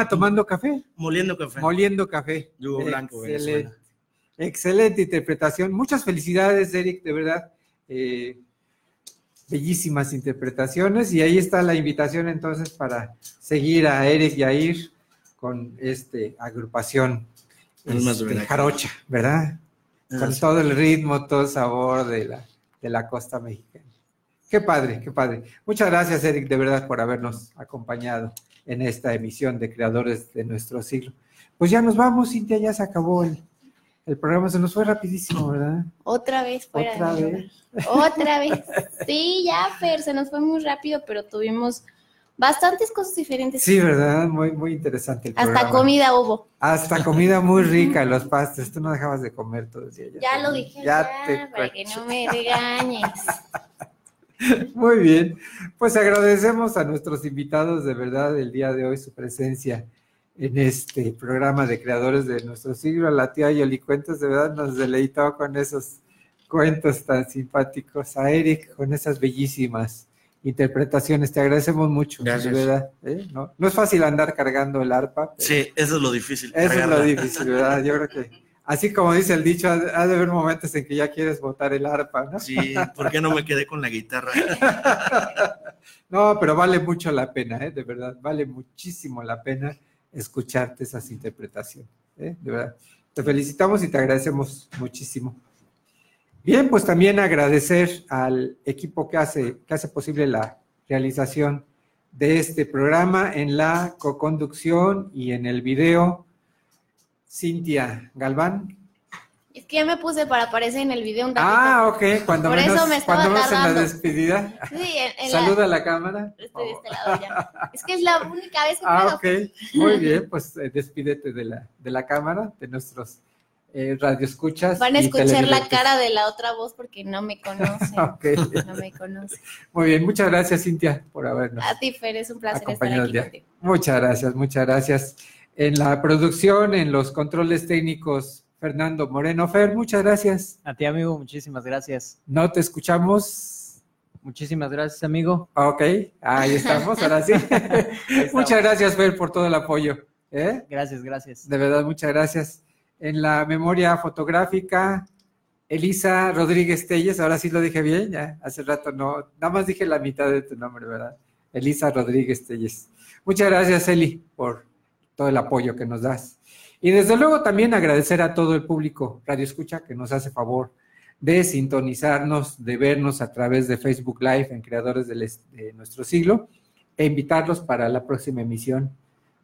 Tomando Café. Moliendo café. Moliendo Café. Yugo Blanco, Excelente. Venezuela. Excelente interpretación. Muchas felicidades, Eric, de verdad. Eh, bellísimas interpretaciones. Y ahí está la invitación entonces para seguir a Eric y a Ir con este agrupación este, jarocha, ¿verdad? Ah, Con todo el ritmo, todo el sabor de la, de la costa mexicana. Qué padre, qué padre. Muchas gracias, Eric, de verdad, por habernos acompañado en esta emisión de Creadores de nuestro siglo. Pues ya nos vamos, Cintia, ya se acabó el, el programa, se nos fue rapidísimo, ¿verdad? Otra vez fuera Otra de vez. lugar. Otra vez. Sí, ya, Fer, se nos fue muy rápido, pero tuvimos bastantes cosas diferentes. Sí, ¿verdad? Muy, muy interesante el Hasta programa. comida hubo. Hasta comida muy rica, los pastes. Tú no dejabas de comer todo el día. Ya lo dije, Ya ya, te para que no me regañes. Muy bien, pues agradecemos a nuestros invitados de verdad el día de hoy su presencia en este programa de creadores de nuestro siglo. La tía Yoli Cuentos de verdad nos deleitó con esos cuentos tan simpáticos. A Eric con esas bellísimas interpretaciones. Te agradecemos mucho, Gracias. de verdad. ¿eh? No, no es fácil andar cargando el arpa. Sí, eso es lo difícil. Eso es lo difícil, ¿verdad? Yo creo que, así como dice el dicho, ha de haber momentos en que ya quieres botar el arpa, ¿no? Sí, ¿por qué no me quedé con la guitarra? No, pero vale mucho la pena, ¿eh? de verdad, vale muchísimo la pena escucharte esas interpretaciones, ¿eh? de verdad. Te felicitamos y te agradecemos muchísimo. Bien, pues también agradecer al equipo que hace, que hace posible la realización de este programa en la coconducción y en el video. Cintia Galván. Es que ya me puse para aparecer en el video un ratito. Ah, ok, cuando Por menos, eso me estaba cuando menos en la tardando. despedida. Sí, en, en la- Saluda a la cámara. Estoy de este lado ya. Es que es la única vez que Ah, puedo. ok. Muy bien, pues eh, despídete de la, de la cámara, de nuestros eh, radioescuchas. Van a escuchar la cara de la otra voz porque no me conocen. Ok. No me conocen. Muy bien, muchas gracias, Cintia, por habernos A ti, Fer, es un placer estar aquí. Muchas gracias, muchas gracias. En la producción, en los controles técnicos, Fernando Moreno. Fer, muchas gracias. A ti, amigo, muchísimas gracias. No te escuchamos. Muchísimas gracias, amigo. Ok, ahí estamos, ahora sí. muchas gracias, Fer, por todo el apoyo. ¿eh? Gracias, gracias. De verdad, muchas gracias. En la memoria fotográfica, Elisa Rodríguez Telles, ahora sí lo dije bien, ya hace rato no, nada más dije la mitad de tu nombre, ¿verdad? Elisa Rodríguez Telles. Muchas gracias, Eli, por todo el apoyo que nos das. Y desde luego también agradecer a todo el público Radio Escucha que nos hace favor de sintonizarnos, de vernos a través de Facebook Live en Creadores de Nuestro Siglo e invitarlos para la próxima emisión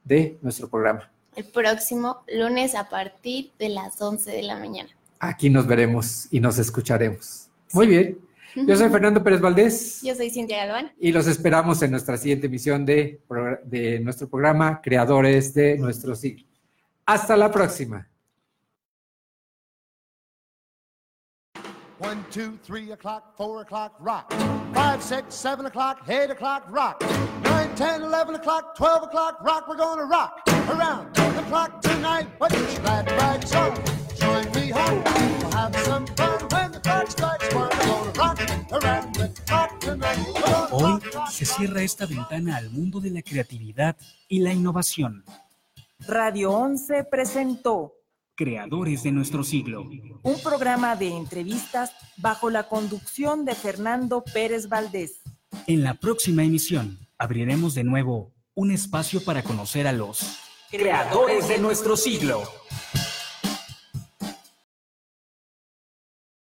de nuestro programa. El próximo lunes a partir de las 11 de la mañana. Aquí nos veremos y nos escucharemos. Muy bien. Yo soy Fernando Pérez Valdés Yo soy Cintia Galván. y los esperamos en nuestra siguiente emisión de, de nuestro programa Creadores de Nuestro Siglo. Hasta la próxima. One, two, three o'clock, four o'clock, rock. Five, six, seven o'clock, eight o'clock, rock. Nine, ten, eleven o'clock, twelve o'clock, rock. We're gonna rock around the clock tonight. Put your glad rags on. Join me home. We'll have some fun when the clock strikes one. Hoy se cierra esta ventana al mundo de la creatividad y la innovación. Radio 11 presentó Creadores de nuestro siglo. Un programa de entrevistas bajo la conducción de Fernando Pérez Valdés. En la próxima emisión abriremos de nuevo un espacio para conocer a los Creadores de nuestro siglo.